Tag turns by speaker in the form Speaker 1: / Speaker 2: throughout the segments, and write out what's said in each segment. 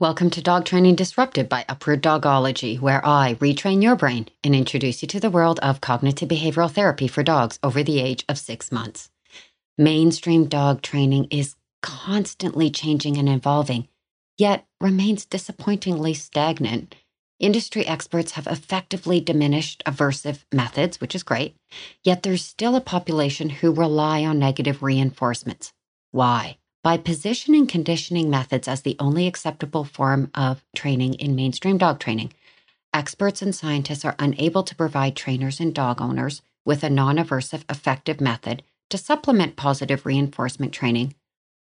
Speaker 1: Welcome to Dog Training Disrupted by Upward Dogology, where I retrain your brain and introduce you to the world of cognitive behavioral therapy for dogs over the age of six months. Mainstream dog training is constantly changing and evolving, yet remains disappointingly stagnant. Industry experts have effectively diminished aversive methods, which is great, yet there's still a population who rely on negative reinforcements. Why? By positioning conditioning methods as the only acceptable form of training in mainstream dog training, experts and scientists are unable to provide trainers and dog owners with a non aversive effective method to supplement positive reinforcement training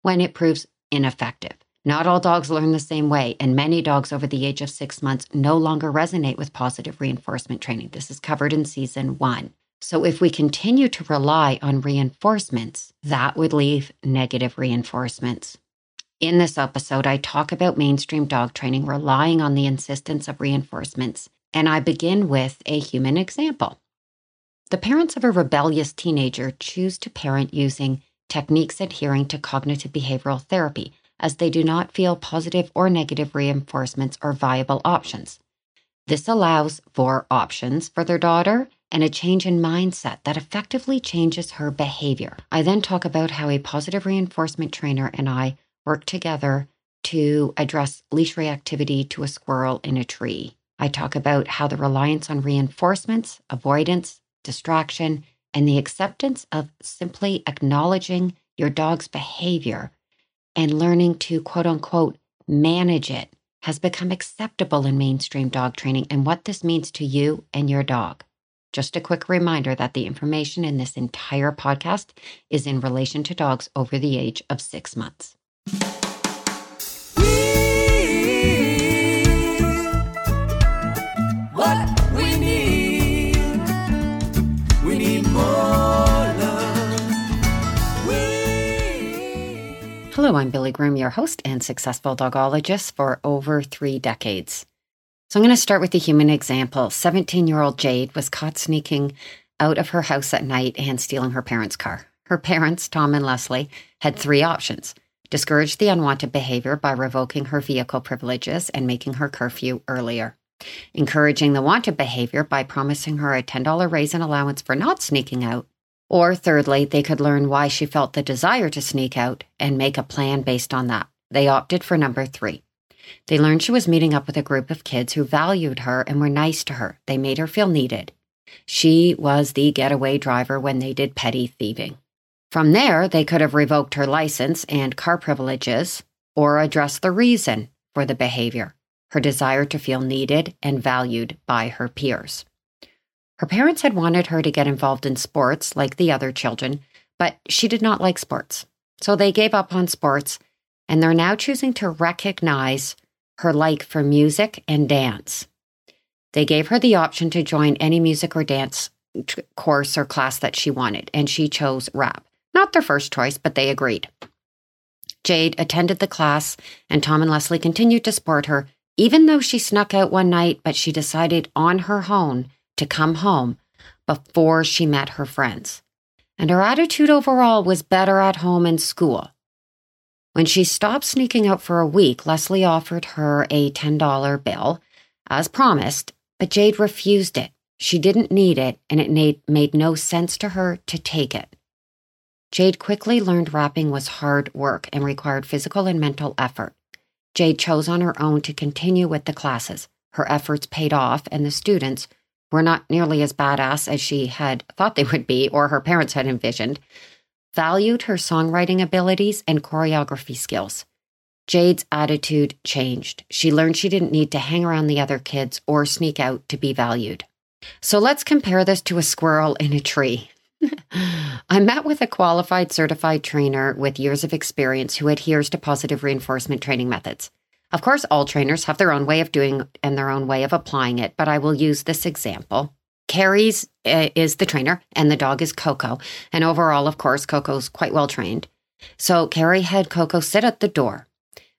Speaker 1: when it proves ineffective. Not all dogs learn the same way, and many dogs over the age of six months no longer resonate with positive reinforcement training. This is covered in season one. So, if we continue to rely on reinforcements, that would leave negative reinforcements. In this episode, I talk about mainstream dog training relying on the insistence of reinforcements, and I begin with a human example. The parents of a rebellious teenager choose to parent using techniques adhering to cognitive behavioral therapy, as they do not feel positive or negative reinforcements are viable options. This allows for options for their daughter and a change in mindset that effectively changes her behavior. I then talk about how a positive reinforcement trainer and I work together to address leash reactivity to a squirrel in a tree. I talk about how the reliance on reinforcements, avoidance, distraction, and the acceptance of simply acknowledging your dog's behavior and learning to quote unquote manage it has become acceptable in mainstream dog training and what this means to you and your dog. Just a quick reminder that the information in this entire podcast is in relation to dogs over the age of six months. Hello, I'm Billy Groom, your host and successful dogologist for over three decades. So I'm going to start with the human example. 17 year old Jade was caught sneaking out of her house at night and stealing her parents' car. Her parents, Tom and Leslie, had three options discourage the unwanted behavior by revoking her vehicle privileges and making her curfew earlier, encouraging the wanted behavior by promising her a $10 raise in allowance for not sneaking out, or thirdly, they could learn why she felt the desire to sneak out and make a plan based on that. They opted for number three. They learned she was meeting up with a group of kids who valued her and were nice to her. They made her feel needed. She was the getaway driver when they did petty thieving. From there, they could have revoked her license and car privileges or addressed the reason for the behavior her desire to feel needed and valued by her peers. Her parents had wanted her to get involved in sports like the other children, but she did not like sports. So they gave up on sports and they're now choosing to recognize her like for music and dance. They gave her the option to join any music or dance uh, course or class that she wanted, and she chose rap. Not their first choice, but they agreed. Jade attended the class, and Tom and Leslie continued to support her, even though she snuck out one night, but she decided on her own to come home before she met her friends. And her attitude overall was better at home and school. When she stopped sneaking out for a week, Leslie offered her a $10 bill, as promised, but Jade refused it. She didn't need it, and it made, no sense to her to take it. Jade quickly learned rapping was hard work and required physical and mental effort. Jade chose on her own to continue with the classes. Her efforts paid off, and the students were not nearly as badass as she had thought they would be or her parents had envisioned valued her songwriting abilities and choreography skills. Jade's attitude changed. She learned she didn't need to hang around the other kids or sneak out to be valued. So let's compare this to a squirrel in a tree. I met with a qualified certified trainer with years of experience who adheres to positive reinforcement training methods. Of course, all trainers have their own way of doing and their own way of applying it, but I will use this example. Carrie's uh, is the trainer, and the dog is Coco. And overall, of course, Coco's quite well trained. So Carrie had Coco sit at the door.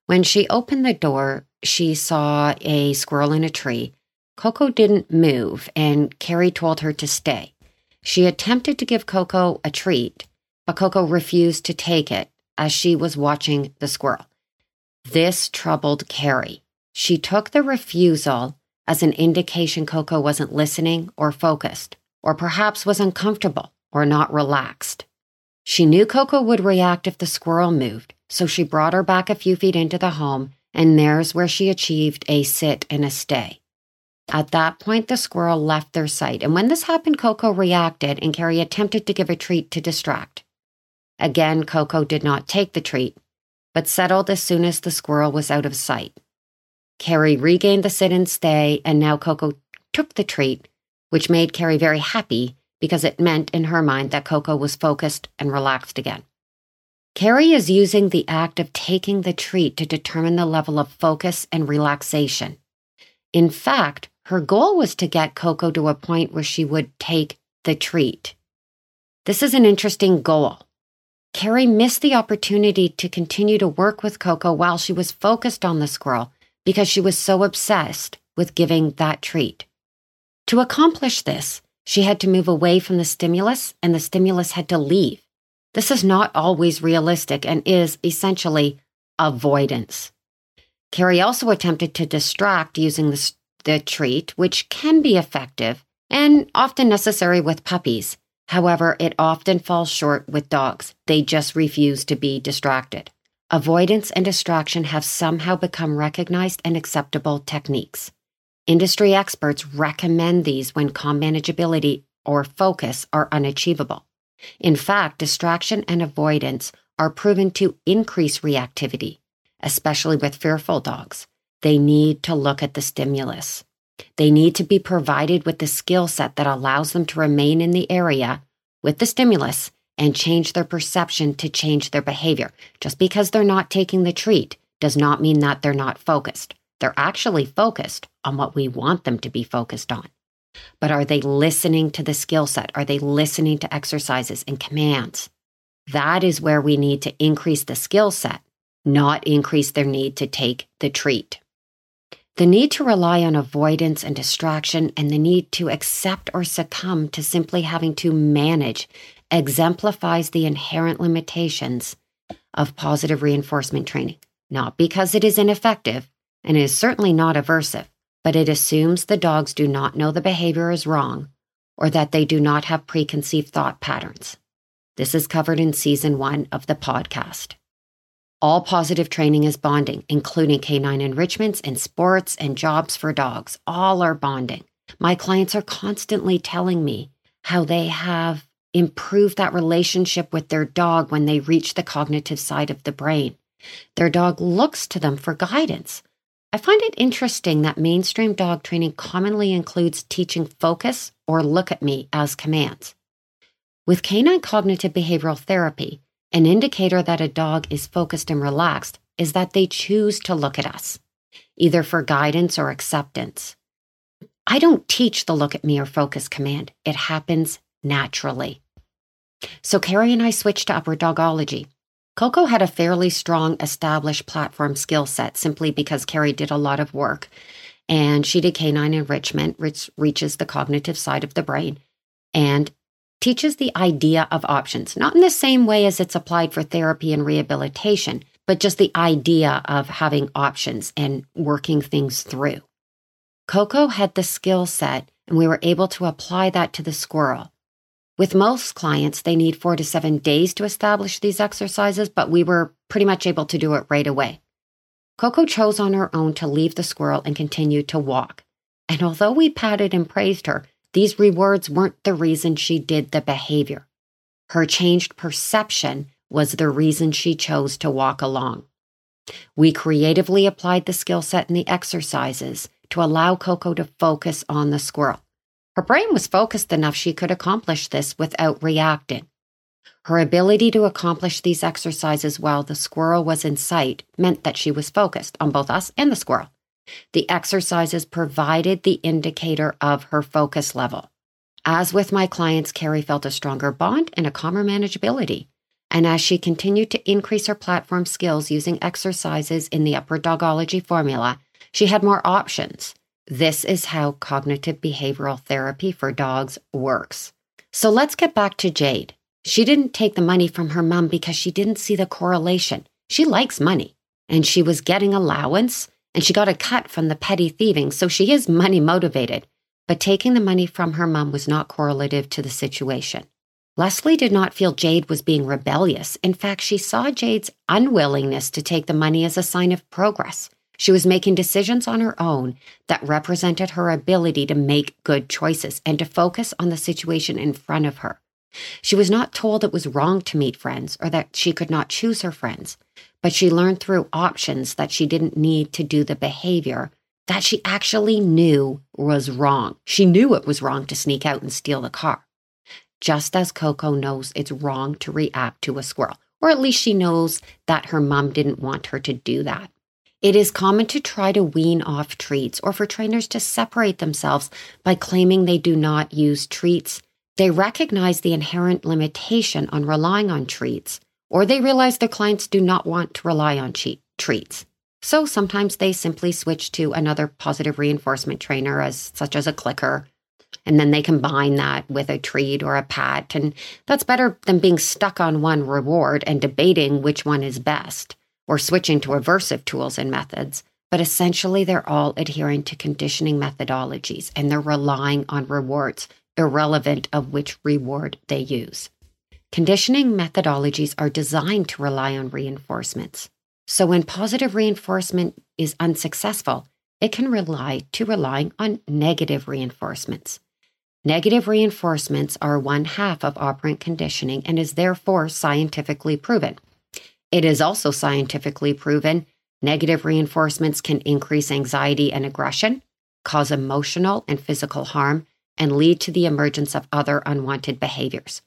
Speaker 1: When she opened the door, she saw a squirrel in a tree. Coco didn't move, and Carrie told her to stay. She attempted to give Coco a treat, but Coco refused to take it as she was watching the squirrel. This troubled Carrie. she took the refusal as an indication Coco wasn't listening or focused, or perhaps was uncomfortable or not relaxed. She knew Coco would react if the squirrel moved, so she brought her back a few feet into the home, and there's where she achieved a sit and a stay. At that point, the squirrel left their sight, and when this happened, Coco reacted, and Carrie attempted to give a treat to distract. Again, Coco did not take the treat, but settled as soon as the squirrel was out of sight. Carrie regained the sit and stay, and now Coco took the treat, which made Carrie very happy because it meant in her mind that Coco was focused and relaxed again. Carrie is using the act of taking the treat to determine the level of focus and relaxation. In fact, her goal was to get Coco to a point where she would take the treat. This is an interesting goal. Carrie missed the opportunity to continue to work with Coco while she was focused on the squirrel because she was so obsessed with giving that treat. To accomplish this, she had to move away from the stimulus and the stimulus had to leave. This is not always realistic and is essentially avoidance. Carrie also attempted to distract using the, the treat, which can be effective and often necessary with puppies. However, it often falls short with dogs. They just refuse to be distracted. Avoidance and distraction have somehow become recognized and acceptable techniques. Industry experts recommend these when calm manageability or focus are unachievable. In fact, distraction and avoidance are proven to increase reactivity, especially with fearful dogs. They need to look at the stimulus. They need to be provided with the skill set that allows them to remain in the area with the stimulus and change their perception to change their behavior. Just because they're not taking the treat does not mean that they're not focused. They're actually focused on what we want them to be focused on. But are they listening to the skill set? Are they listening to exercises and commands? That is where we need to increase the skill set, not increase their need to take the treat. The need to rely on avoidance and distraction and the need to accept or succumb to simply having to manage exemplifies the inherent limitations of positive reinforcement training, not because it is ineffective and it is certainly not aversive, but it assumes the dogs do not know the behavior is wrong or that they do not have preconceived thought patterns. This is covered in season one of the podcast. All positive training is bonding, including canine enrichments and sports and jobs for dogs. All are bonding. My clients are constantly telling me how they have improve that relationship with their dog when they reach the cognitive side of the brain. Their dog looks to them for guidance. I find it interesting that mainstream dog training commonly includes teaching focus or look at me as commands. With canine cognitive behavioral therapy, an indicator that a dog is focused and relaxed is that they choose to look at us, either for guidance or acceptance. I don't teach the look at me or focus command, it happens naturally. So Carrie and I switched to upward dogology. Coco had a fairly strong established platform skill set simply because Carrie did a lot of work and she did canine enrichment, which reaches the cognitive side of the brain and teaches the idea of options, not in the same way as it's applied for therapy and rehabilitation, but just the idea of having options and working things through. Coco had the skill set and we were able to apply that to the squirrel. With most clients, they need four to seven days to establish these exercises, but we were pretty much able to do it right away. Coco chose on her own to leave the squirrel and continue to walk. And although we patted and praised her, these rewards weren't the reason she did the behavior. Her changed perception was the reason she chose to walk along. We creatively applied the skill set and the exercises to allow Coco to focus on the squirrel. Her brain was focused enough she could accomplish this without reacting. Her ability to accomplish these exercises while the squirrel was in sight meant that she was focused on both us and the squirrel. The exercises provided the indicator of her focus level. As with my clients, Carrie felt a stronger bond and a calmer manageability. And as she continued to increase her platform skills using exercises in the upward dogology formula, she had more options this is how cognitive behavioral therapy for dogs works. So let's get back to Jade. She didn't take the money from her mom because she didn't see the correlation. She likes money and she was getting allowance and she got a cut from the petty thieving, so she is money motivated. But taking the money from her mom was not correlative to the situation. Leslie did not feel Jade was being rebellious. In fact, she saw Jade's unwillingness to take the money as a sign of progress. She was making decisions on her own that represented her ability to make good choices and to focus on the situation in front of her. She was not told it was wrong to meet friends or that she could not choose her friends, but she learned through options that she didn't need to do the behavior that she actually knew was wrong. She knew it was wrong to sneak out and steal the car, just as Coco knows it's wrong to react to a squirrel, or at least she knows that her mom didn't want her to do that. It is common to try to wean off treats or for trainers to separate themselves by claiming they do not use treats they recognize the inherent limitation on relying on treats, or they realize their clients do not want to rely on cheat treats. So sometimes they simply switch to another positive reinforcement trainer, as such as a clicker, and then they combine that with a treat or a pat. And that's better than being stuck on one reward and debating which one is best, or switching to aversive tools and methods. But essentially, they're all adhering to conditioning methodologies and they're relying on rewards irrelevant of which reward they use. Conditioning methodologies are designed to rely on reinforcements. So when positive reinforcement is unsuccessful, it can rely to relying on negative reinforcements. Negative reinforcements are one half of operant conditioning and is therefore scientifically proven. It is also scientifically proven negative reinforcements can increase anxiety and aggression, cause emotional and physical harm, and lead to the emergence of other unwanted behaviors.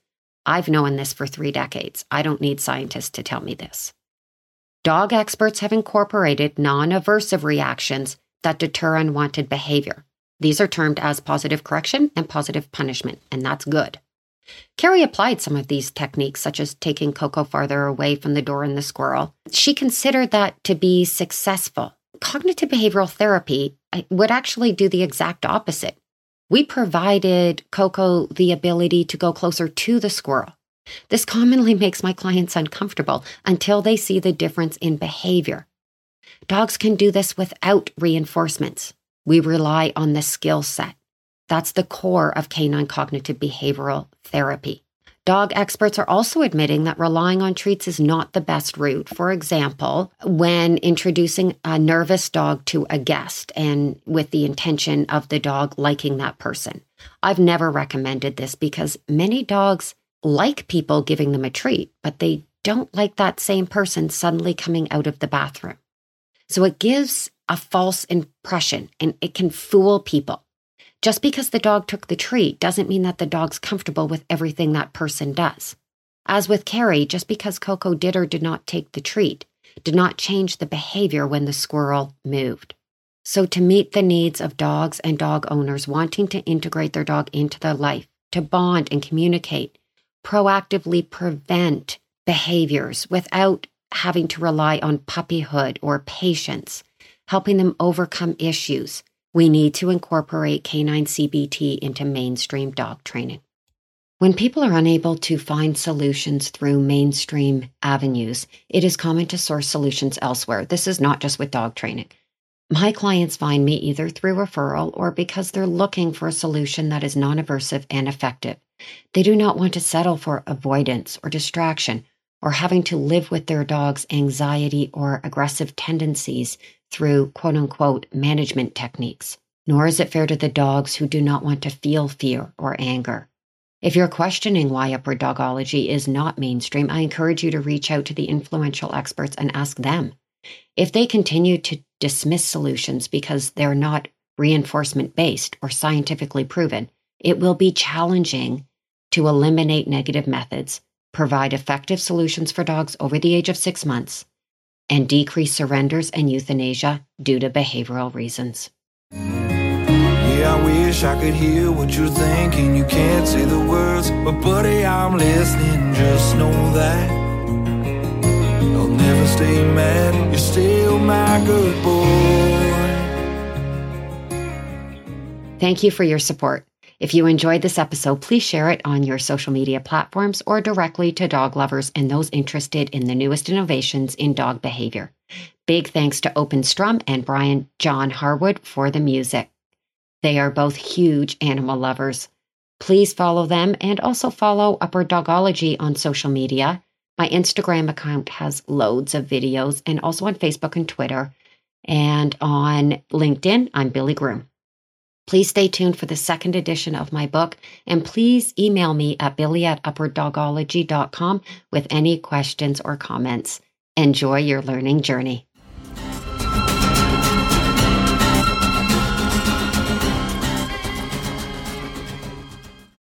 Speaker 1: I've known this for three decades. I don't need scientists to tell me this. Dog experts have incorporated non aversive reactions that deter unwanted behavior. These are termed as positive correction and positive punishment, and that's good. Carrie applied some of these techniques, such as taking Coco farther away from the door and the squirrel. She considered that to be successful. Cognitive behavioral therapy uh, would actually do the exact opposite we provided Coco the ability to go closer to the squirrel. This commonly makes my clients uncomfortable until they see the difference in behavior. Dogs can do this without reinforcements. We rely on the skill set. That's the core of canine cognitive behavioral therapy. Dog experts are also admitting that relying on treats is not the best route. For example, when introducing a nervous dog to a guest and with the intention of the dog liking that person. I've never recommended this because many dogs like people giving them a treat, but they don't like that same person suddenly coming out of the bathroom. So it gives a false impression and it can fool people. Just because the dog took the treat doesn't mean that the dog's comfortable with everything that person does. As with Carrie, just because Coco did or did not take the treat did not change the behavior when the squirrel moved. So, to meet the needs of dogs and dog owners wanting to integrate their dog into their life, to bond and communicate, proactively prevent behaviors without having to rely on puppyhood or patience, helping them overcome issues, we need to incorporate canine CBT into mainstream dog training. When people are unable to find solutions through mainstream avenues, it is common to source solutions elsewhere. This is not just with dog training. My clients find me either through referral or because they're looking for a solution that is non aversive and effective. They do not want to settle for avoidance or distraction or having to live with their dog's anxiety or aggressive tendencies through quote unquote management techniques. Nor is it fair to the dogs who do not want to feel fear or anger. If you're questioning why upward dogology is not mainstream, I encourage you to reach out to the influential experts and ask them. If they continue to dismiss solutions because they're not reinforcement based or scientifically proven, it will be challenging to eliminate negative methods, provide effective solutions for dogs over the age of six months, and decrease surrenders and euthanasia due to behavioral reasons.
Speaker 2: Yeah, I wish I could hear what you're thinking. You can't say the words, but buddy, I'm listening. Just know that I'll never stay mad. You're still my good boy.
Speaker 1: Thank you for your support. If you enjoyed this episode, please share it on your social media platforms or directly to dog lovers and those interested in the newest innovations in dog behavior. Big thanks to Open Strum and Brian John Harwood for the music. They are both huge animal lovers. Please follow them and also follow Upward Dogology on social media. My Instagram account has loads of videos and also on Facebook and Twitter. And on LinkedIn, I'm Billy Groom. Please stay tuned for the second edition of my book and please email me at billy at upwarddogology.com with any questions or comments. Enjoy your learning journey.